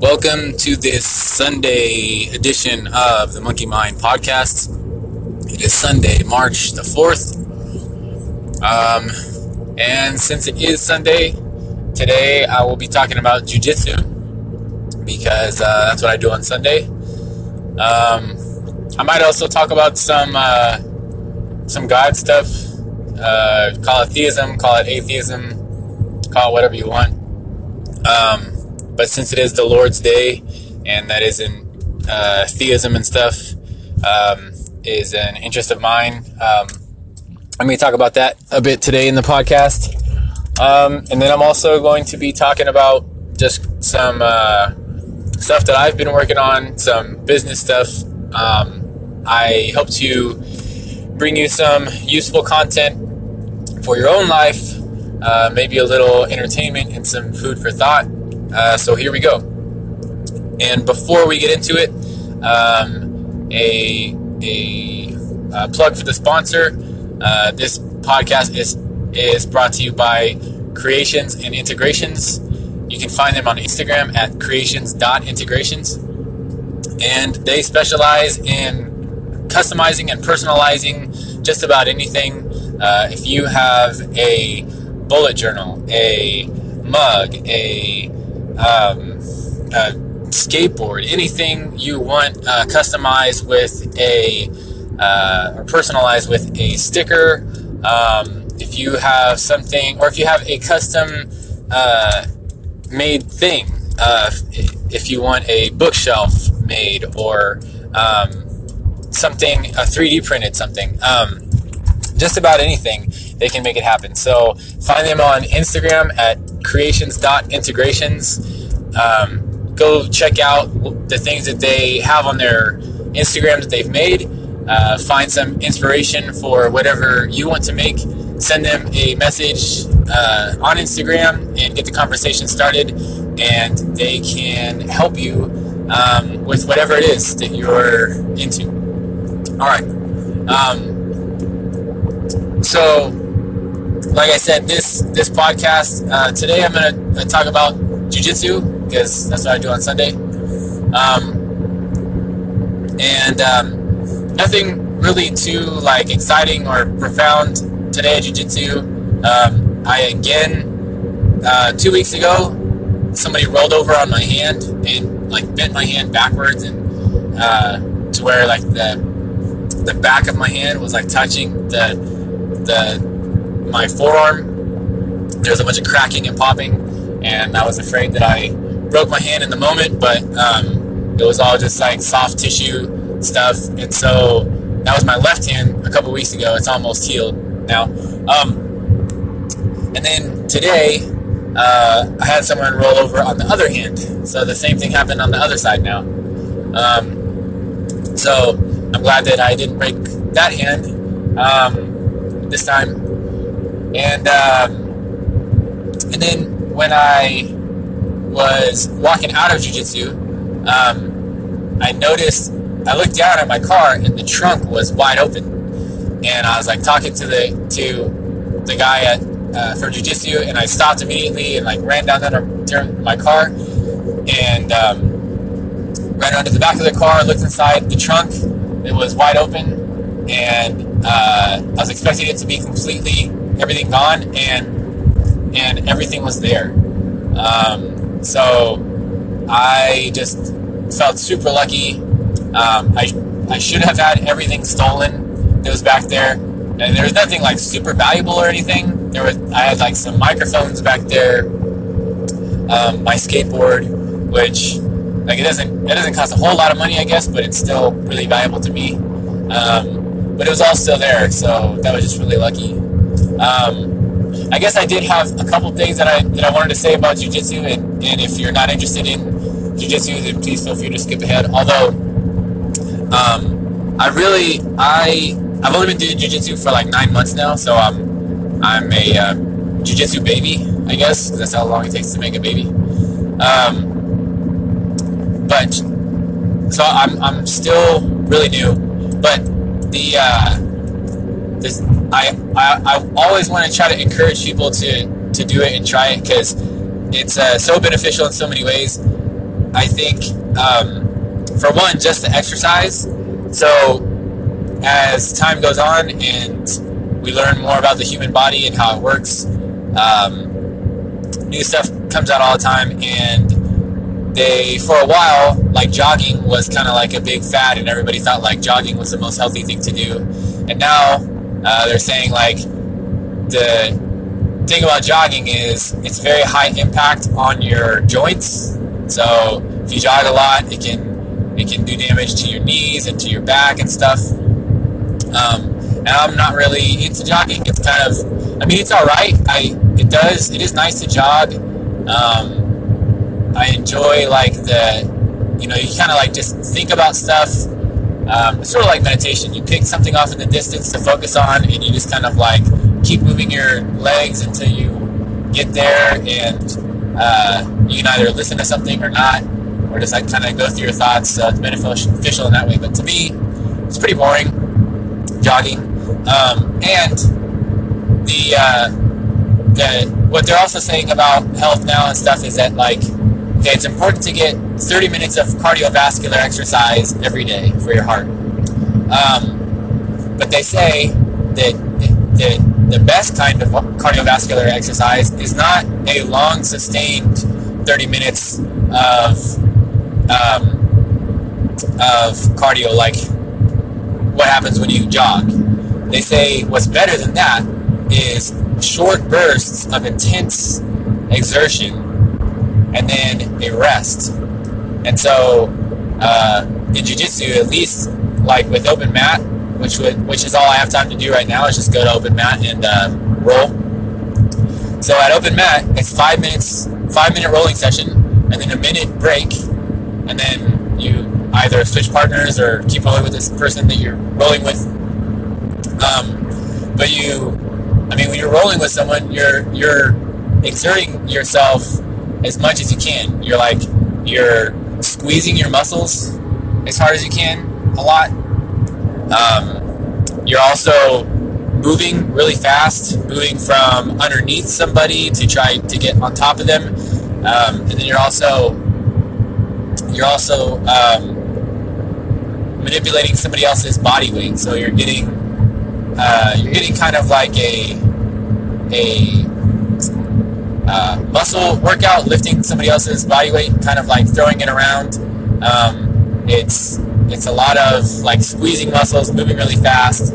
Welcome to this Sunday edition of the Monkey Mind podcast. It is Sunday, March the 4th. Um, and since it is Sunday, today I will be talking about jujitsu because uh, that's what I do on Sunday. Um, I might also talk about some uh, some God stuff. Uh, call it theism, call it atheism, call it whatever you want. Um, but since it is the Lord's Day, and that isn't uh, theism and stuff, um, is an interest of mine. Um, I'm going to talk about that a bit today in the podcast. Um, and then I'm also going to be talking about just some uh, stuff that I've been working on, some business stuff. Um, I hope to bring you some useful content for your own life, uh, maybe a little entertainment and some food for thought. Uh, so here we go. And before we get into it, um, a, a, a, plug for the sponsor. Uh, this podcast is is brought to you by Creations and Integrations. You can find them on Instagram at creations.integrations. And they specialize in customizing and personalizing just about anything. Uh, if you have a bullet journal, a mug, a um, a skateboard, anything you want uh, customized with a uh, or personalized with a sticker. Um, if you have something, or if you have a custom uh, made thing, uh, if you want a bookshelf made or um, something, a 3D printed something, um, just about anything, they can make it happen. So find them on Instagram at creations.integrations. Um, go check out the things that they have on their Instagram that they've made. Uh, find some inspiration for whatever you want to make. Send them a message uh, on Instagram and get the conversation started, and they can help you um, with whatever it is that you're into. All right. Um, so like I said, this this podcast uh, today I'm going to talk about jujitsu because that's what I do on Sunday, um, and um, nothing really too like exciting or profound today at jujitsu. Um, I again uh, two weeks ago somebody rolled over on my hand and like bent my hand backwards and uh, to where like the the back of my hand was like touching the the my forearm. There was a bunch of cracking and popping, and I was afraid that I broke my hand in the moment, but um, it was all just like soft tissue stuff. And so that was my left hand a couple weeks ago. It's almost healed now. Um, and then today, uh, I had someone roll over on the other hand. So the same thing happened on the other side now. Um, so I'm glad that I didn't break that hand um, this time. And um, and then when I was walking out of jujitsu, um, I noticed I looked down at my car and the trunk was wide open, and I was like talking to the to the guy at uh, from jujitsu, and I stopped immediately and like ran down under my car and um, ran under the back of the car, looked inside the trunk, it was wide open, and uh, I was expecting it to be completely everything gone, and and everything was there. Um, so I just felt super lucky. Um, I I should have had everything stolen that was back there, and there was nothing like super valuable or anything. There was I had like some microphones back there, um, my skateboard, which like it doesn't it doesn't cost a whole lot of money, I guess, but it's still really valuable to me. Um, but it was all still there, so that was just really lucky. Um, I guess I did have a couple things that I that I wanted to say about jujitsu, and, and if you're not interested in jujitsu, then please feel free to skip ahead. Although, um, I really I I've only been doing jujitsu for like nine months now, so I'm I'm a uh, jujitsu baby, I guess. That's how long it takes to make a baby. Um, but so I'm I'm still really new, but the uh, this I, I, I always want to try to encourage people to, to do it and try it because it's uh, so beneficial in so many ways. I think um, for one, just the exercise. So as time goes on and we learn more about the human body and how it works, um, new stuff comes out all the time and they for a while like jogging was kind of like a big fad and everybody thought like jogging was the most healthy thing to do and now uh, they're saying like the thing about jogging is it's very high impact on your joints. So if you jog a lot it can it can do damage to your knees and to your back and stuff. Um, and i'm not really into jogging. It's kind of i mean it's all right i it does it is nice to jog. Um, I enjoy like the, you know, you kind of like just think about stuff. Um, it's sort of like meditation. You pick something off in the distance to focus on, and you just kind of like keep moving your legs until you get there, and uh, you can either listen to something or not, or just like kind of go through your thoughts. It's beneficial in that way. But to me, it's pretty boring jogging, um, and the uh, the what they're also saying about health now and stuff is that like Okay, it's important to get 30 minutes of cardiovascular exercise every day for your heart. Um, but they say that the, the best kind of cardiovascular exercise is not a long, sustained 30 minutes of um, of cardio, like what happens when you jog. They say what's better than that is short bursts of intense exertion and then a rest. And so uh, in jiu-jitsu, at least like with open mat, which would which is all I have time to do right now is just go to open mat and um, roll. So at open mat, it's five minutes, five minute rolling session, and then a minute break, and then you either switch partners or keep rolling with this person that you're rolling with. Um, but you, I mean, when you're rolling with someone, you're you're exerting yourself as much as you can. You're like you're squeezing your muscles as hard as you can a lot. Um, you're also moving really fast, moving from underneath somebody to try to get on top of them, um, and then you're also you're also um, manipulating somebody else's body weight. So you're getting uh, you're getting kind of like a a uh, muscle workout, lifting somebody else's body weight, kind of like throwing it around. Um, it's it's a lot of like squeezing muscles, moving really fast.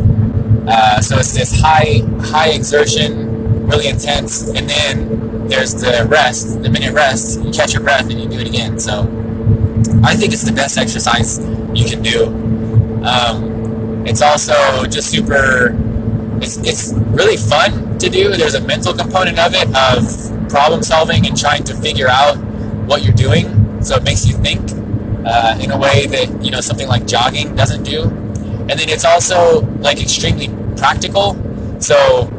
Uh, so it's this high high exertion, really intense, and then there's the rest, the minute rest. You catch your breath and you do it again. So I think it's the best exercise you can do. Um, it's also just super. It's, it's really fun to do. There's a mental component of it of problem solving and trying to figure out what you're doing. So it makes you think uh, in a way that you know something like jogging doesn't do. And then it's also like extremely practical. So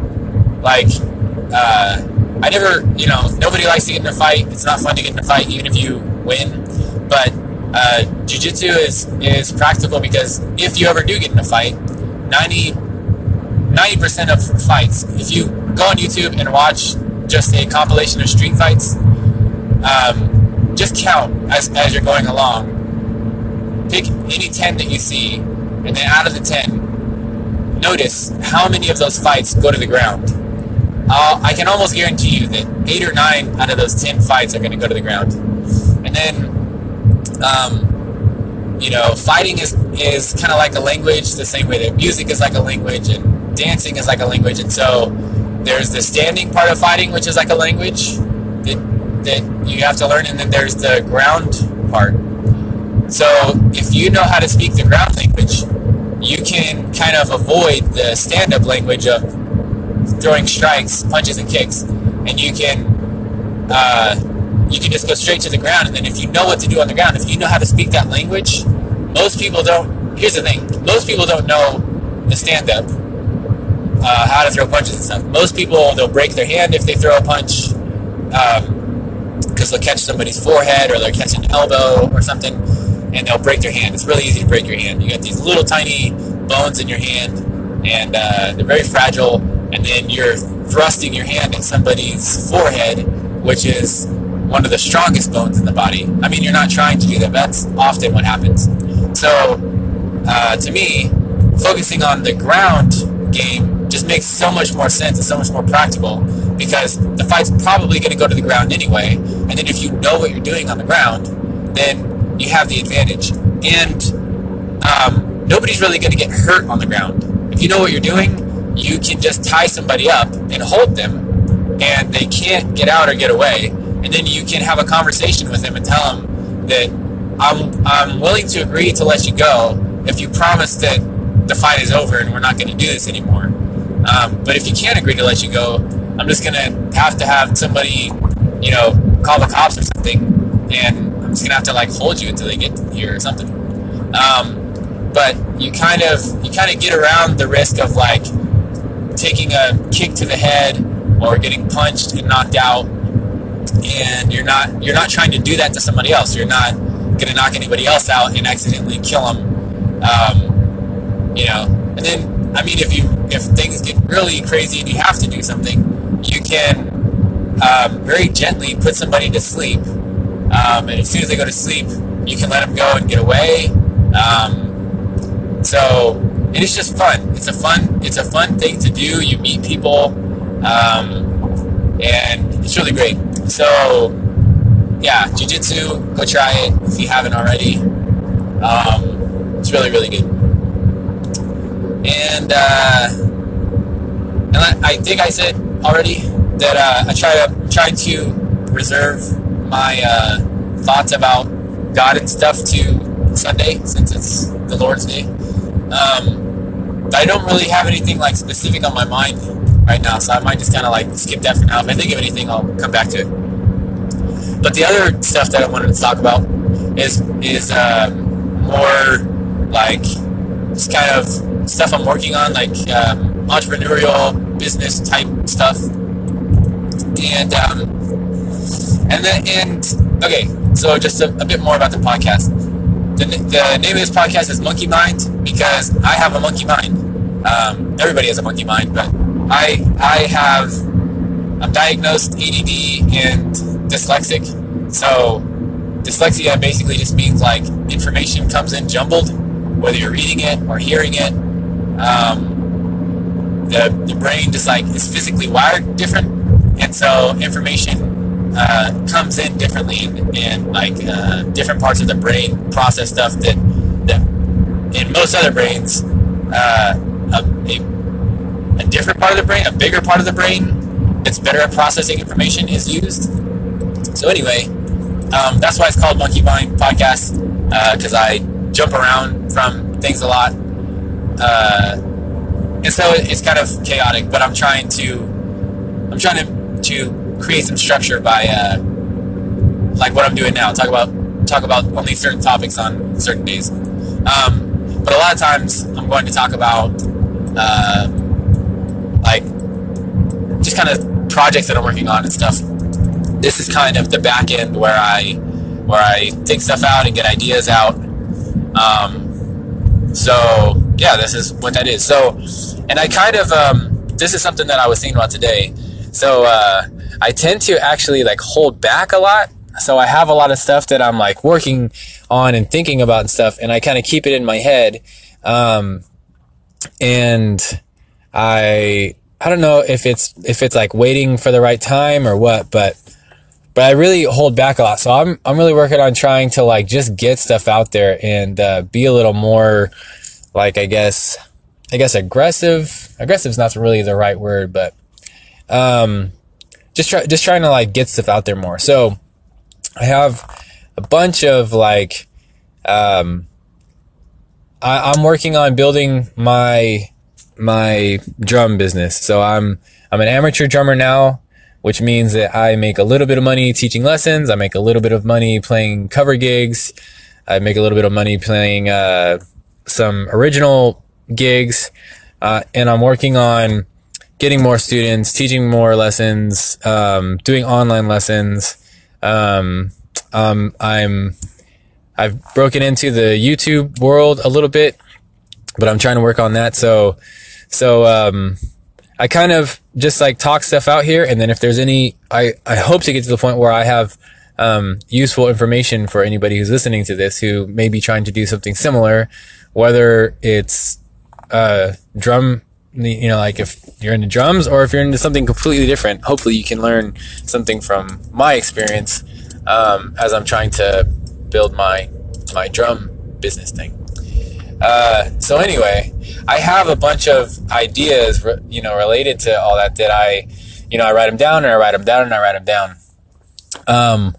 like uh, I never, you know, nobody likes to get in a fight. It's not fun to get in a fight, even if you win. But uh, jujitsu is is practical because if you ever do get in a fight, 90 percent of fights, if you go on YouTube and watch just a compilation of street fights. Um, just count as, as you're going along. Pick any 10 that you see, and then out of the 10, notice how many of those fights go to the ground. I'll, I can almost guarantee you that 8 or 9 out of those 10 fights are going to go to the ground. And then, um, you know, fighting is, is kind of like a language, the same way that music is like a language, and dancing is like a language. And so, there's the standing part of fighting, which is like a language that, that you have to learn, and then there's the ground part. So if you know how to speak the ground language, you can kind of avoid the stand-up language of throwing strikes, punches, and kicks, and you can uh, you can just go straight to the ground. And then if you know what to do on the ground, if you know how to speak that language, most people don't. Here's the thing: most people don't know the stand-up uh, how to throw punches and stuff. Most people they'll break their hand if they throw a punch because um, they'll catch somebody's forehead or they'll catch an elbow or something, and they'll break their hand. It's really easy to break your hand. You got these little tiny bones in your hand, and uh, they're very fragile. And then you're thrusting your hand at somebody's forehead, which is one of the strongest bones in the body. I mean, you're not trying to do that. That's often what happens. So, uh, to me, focusing on the ground game just makes so much more sense and so much more practical because the fight's probably going to go to the ground anyway. And then if you know what you're doing on the ground, then you have the advantage. And um, nobody's really going to get hurt on the ground. If you know what you're doing, you can just tie somebody up and hold them, and they can't get out or get away. And then you can have a conversation with them and tell them that I'm, I'm willing to agree to let you go if you promise that the fight is over and we're not going to do this anymore. Um, but if you can't agree to let you go, I'm just to have to have somebody, you know, call the cops or something, and I'm just to have to like hold you until they get here or something. Um, but you kind of you kind of get around the risk of like taking a kick to the head or getting punched and knocked out, and you're not you're not trying to do that to somebody else. You're not to knock anybody else out and accidentally kill them. Um, you know, and then I mean, if you if things get really crazy and you have to do something, you can um, very gently put somebody to sleep, um, and as soon as they go to sleep, you can let them go and get away. Um, so it is just fun. It's a fun it's a fun thing to do. You meet people, um, and it's really great. So yeah, jujitsu, go try it if you haven't already. Um, it's really really good. And uh, and I, I think I said already that uh, I try to try to reserve my uh, thoughts about God and stuff to Sunday since it's the Lord's Day. Um, I don't really have anything like specific on my mind right now, so I might just kind of like skip that for now. If I think of anything, I'll come back to it. But the other stuff that I wanted to talk about is is um, more like just kind of stuff I'm working on, like um, entrepreneurial business type stuff and um, and then and okay, so just a, a, bit more about the podcast. The, the name of this podcast is Monkey Mind because I have a monkey mind. Um, everybody has a monkey mind, but I I have I'm diagnosed ADD and dyslexic. So dyslexia basically just means like information comes in jumbled, whether you're reading it or hearing it. Um, the, the brain just like is physically wired different and so information uh, comes in differently and, like uh, different parts of the brain process stuff that, that in most other brains uh, a, a, a, different part of the brain a bigger part of the brain that's better at processing information is used. So anyway um, that's why it's called monkey mind podcast because uh, i jump around from things a lot uh, and so it's kind of chaotic but i'm trying to i'm trying to to create some structure by uh, like what I'm doing now. Talk about talk about only certain topics on certain days. Um, but a lot of times I'm going to talk about uh, like just kind of projects that I'm working on and stuff. This is kind of the back end where I where I take stuff out and get ideas out. Um, so yeah, this is what that is. So, and I kind of um, this is something that I was thinking about today so uh, I tend to actually like hold back a lot. So I have a lot of stuff that I'm like working on and thinking about and stuff, and I kind of keep it in my head. Um, and I I don't know if it's if it's like waiting for the right time or what, but but I really hold back a lot. So I'm I'm really working on trying to like just get stuff out there and uh, be a little more like I guess I guess aggressive. Aggressive is not really the right word, but um, just try, just trying to like get stuff out there more. So I have a bunch of like, um, I, I'm working on building my, my drum business. So I'm, I'm an amateur drummer now, which means that I make a little bit of money teaching lessons. I make a little bit of money playing cover gigs. I make a little bit of money playing, uh, some original gigs. Uh, and I'm working on, getting more students, teaching more lessons, um, doing online lessons. Um, um, I'm, I've broken into the YouTube world a little bit, but I'm trying to work on that. So, so, um, I kind of just like talk stuff out here. And then if there's any, I, I hope to get to the point where I have um, useful information for anybody who's listening to this who may be trying to do something similar, whether it's uh, drum, you know, like if you're into drums or if you're into something completely different. Hopefully, you can learn something from my experience um, as I'm trying to build my my drum business thing. Uh, so anyway, I have a bunch of ideas, you know, related to all that that I, you know, I write them down and I write them down and I write them down. Um,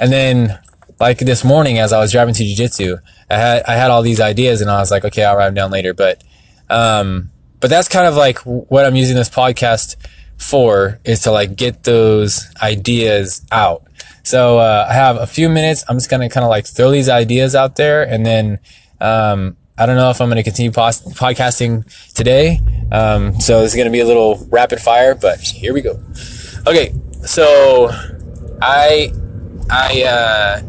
and then like this morning as I was driving to jujitsu, I had, I had all these ideas and I was like, okay, I'll write them down later. But, um, but that's kind of like what I'm using this podcast for is to like get those ideas out. So, uh, I have a few minutes. I'm just to kind of like throw these ideas out there and then, um, I don't know if I'm to continue post- podcasting today. Um, so this is to be a little rapid fire, but here we go. Okay, so I I uh,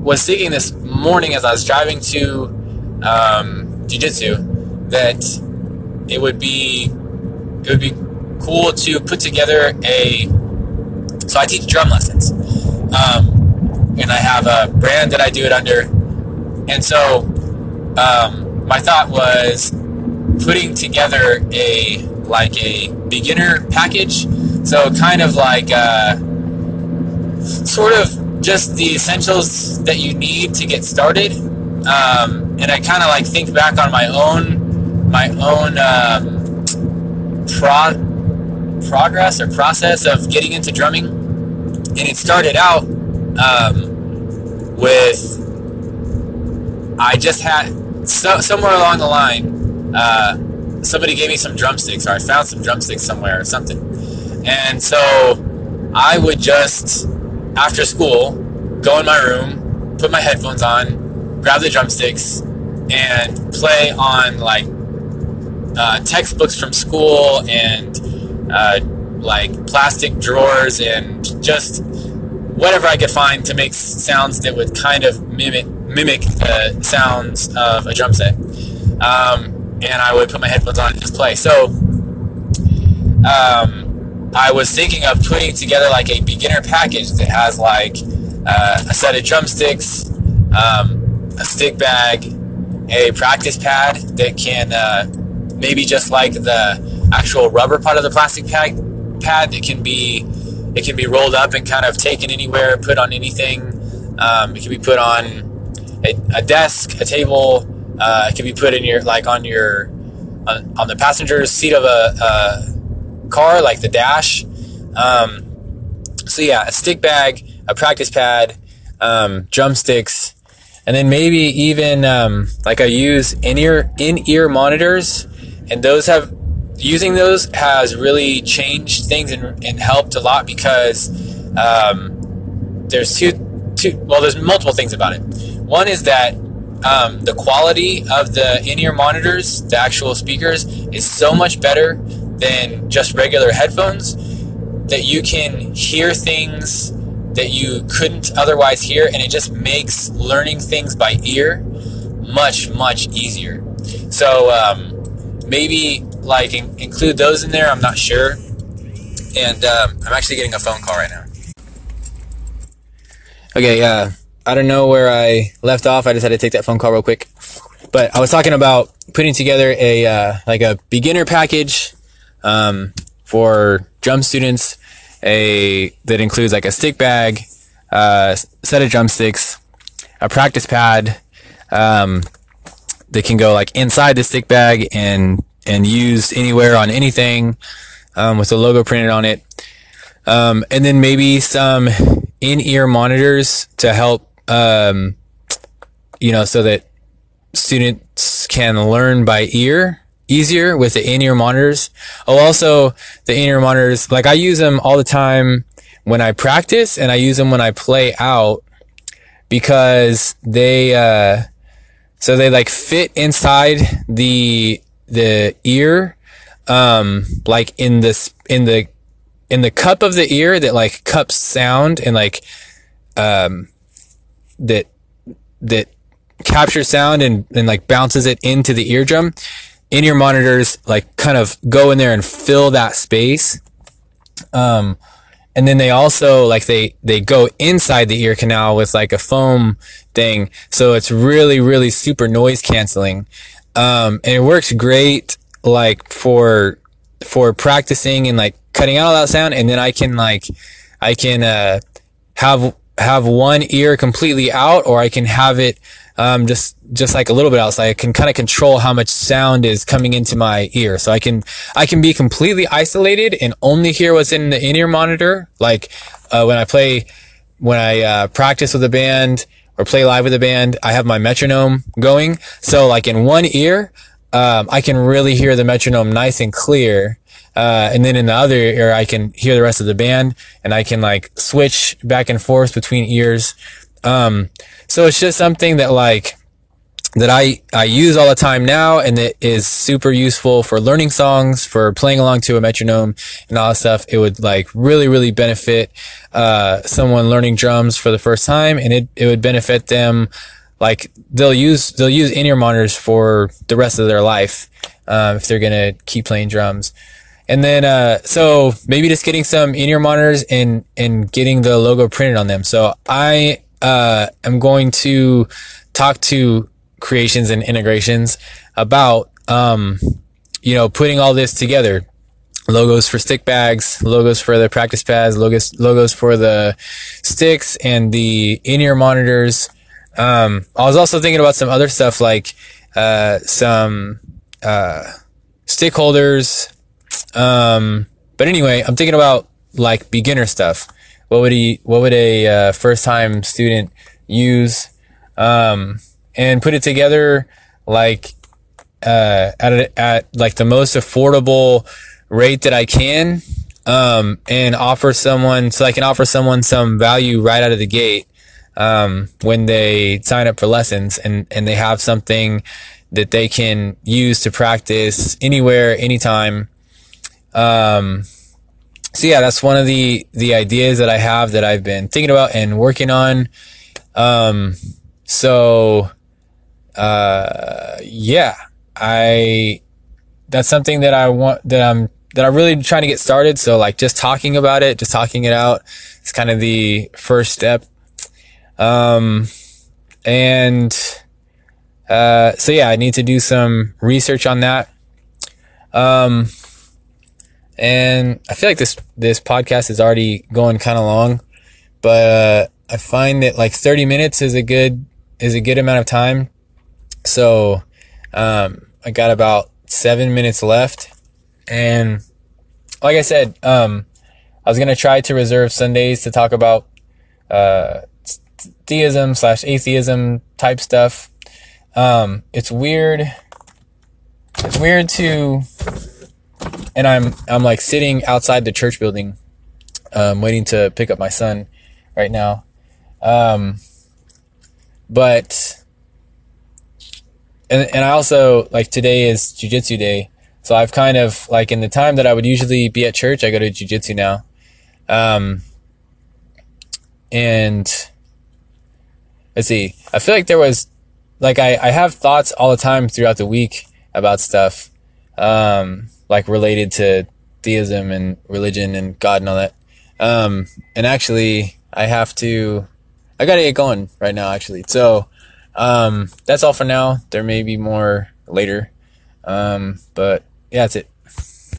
was thinking this morning as I was driving to um, jiu-jitsu that it would be it would be cool to put together a so I teach drum lessons um, and I have a brand that I do it under and so um, my thought was putting together a like a beginner package. So kind of like uh, sort of just the essentials that you need to get started. Um, and I kind of like think back on my own my own um, pro- progress or process of getting into drumming, and it started out um, with I just had so, somewhere along the line, uh, somebody gave me some drumsticks, or I found some drumsticks somewhere or something. And so I would just, after school, go in my room, put my headphones on, grab the drumsticks, and play on like uh, textbooks from school and uh, like plastic drawers and just whatever I could find to make sounds that would kind of mimic mimic the sounds of a drum set. Um, and I would put my headphones on and just play. So um, I was thinking of putting together like a beginner package that has like uh, a set of drumsticks, um, a stick bag, a practice pad that can uh, maybe just like the actual rubber part of the plastic pad pad that can be it can be rolled up and kind of taken anywhere, put on anything. Um, it can be put on a, a desk, a table. Uh, it can be put in your like on your on, on the passenger's seat of a car, like the dash. Um, so yeah, a stick bag, a practice pad, um, drumsticks, and then maybe even um, like I use in ear in ear monitors, and those have using those has really changed things and, and helped a lot because um, there's two, two, well, there's multiple things about it. One is that um, the quality of the in-ear monitors, the actual speakers, is so much better than just regular headphones that you can hear things that you couldn't otherwise hear, and it just makes learning things by ear much, much easier. So um, maybe like in- include those in there. I'm not sure. And um, I'm actually getting a phone call right now. Okay, uh, I don't know where I left off. I just had to take that phone call real quick. But I was talking about putting together a uh, like a beginner package um, for drum students. A that includes like a stick bag, uh, set of drumsticks, a practice pad. Um, that can go like inside the stick bag and and used anywhere on anything um, with the logo printed on it. Um, and then maybe some in-ear monitors to help, um, you know, so that students can learn by ear easier with the in-ear monitors. Oh, also the in-ear monitors, like I use them all the time when I practice and I use them when I play out because they, uh, so they like fit inside the the ear, um, like in this, in the, in the cup of the ear that like cups sound and like, um, that, that captures sound and, and like bounces it into the eardrum. In ear monitors, like kind of go in there and fill that space. Um, and then they also like they they go inside the ear canal with like a foam thing. So it's really really super noise canceling. Um, and it works great like for for practicing and like cutting out all that sound. And then i can like i can uh have have one ear completely out or i can have it um, just just like a little bit outside. I can kind of control how much sound is coming into my ear. So I can I can be completely isolated and only hear what's in the in-ear monitor. Like uh, when I play when I uh, practice with a band or play live with a band, I have my metronome going. So like in one ear, um, I can really hear the metronome nice and clear. Uh, and then in the other ear, I can hear the rest of the band and I can like switch back and forth between ears. Um, so it's just something that like that I, I use all the time now and it is super useful for learning songs, for playing along to a metronome and all that stuff. It would like really, really benefit, uh, someone learning drums for the first time and it, it would benefit them. Like they'll use, they'll use in-ear monitors for the rest of their life, um, if they're going to keep playing drums. And then, uh, so maybe just getting some in-ear monitors and, and getting the logo printed on them. So I uh, am going to talk to creations and integrations about, um, you know, putting all this together. Logos for stick bags, logos for the practice pads, logos, logos for the sticks and the in-ear monitors. Um, I was also thinking about some other stuff like, uh, some, uh, stick holders. Um, but anyway, I'm thinking about like beginner stuff what would he what would a uh, first time student use? Um, and put it together like uh, at a, at like the most affordable rate that I can um, and offer someone so I can offer someone some value right out of the gate um, when they sign up for lessons and and they have something that they can use to practice anywhere anytime. Um, so yeah, that's one of the the ideas that I have that I've been thinking about and working on. Um, so uh, yeah, I that's something that I want that I'm that I'm really trying to get started. So like just talking about it, just talking it out, it's kind of the first step. Um, and uh, so yeah, I need to do some research on that. Um, and I feel like this, this podcast is already going kind of long, but, uh, I find that like 30 minutes is a good, is a good amount of time. So, um, I got about seven minutes left. And like I said, um, I was to try to reserve Sundays to talk about, uh, theism slash atheism type stuff. Um, it's weird. It's weird to and I'm I'm like sitting outside the church building, um, waiting to pick up my son right now. Um, but and and I also like today is jujitsu day, so I've kind of like in the time that I would usually be at church, I go to jujitsu now. Um, and let's see, I feel like there was like I I have thoughts all the time throughout the week about stuff. Um, like related to theism and religion and God and all that. Um, and actually, I have to, I gotta get going right now, actually. So, um, that's all for now. There may be more later. Um, but yeah, that's it.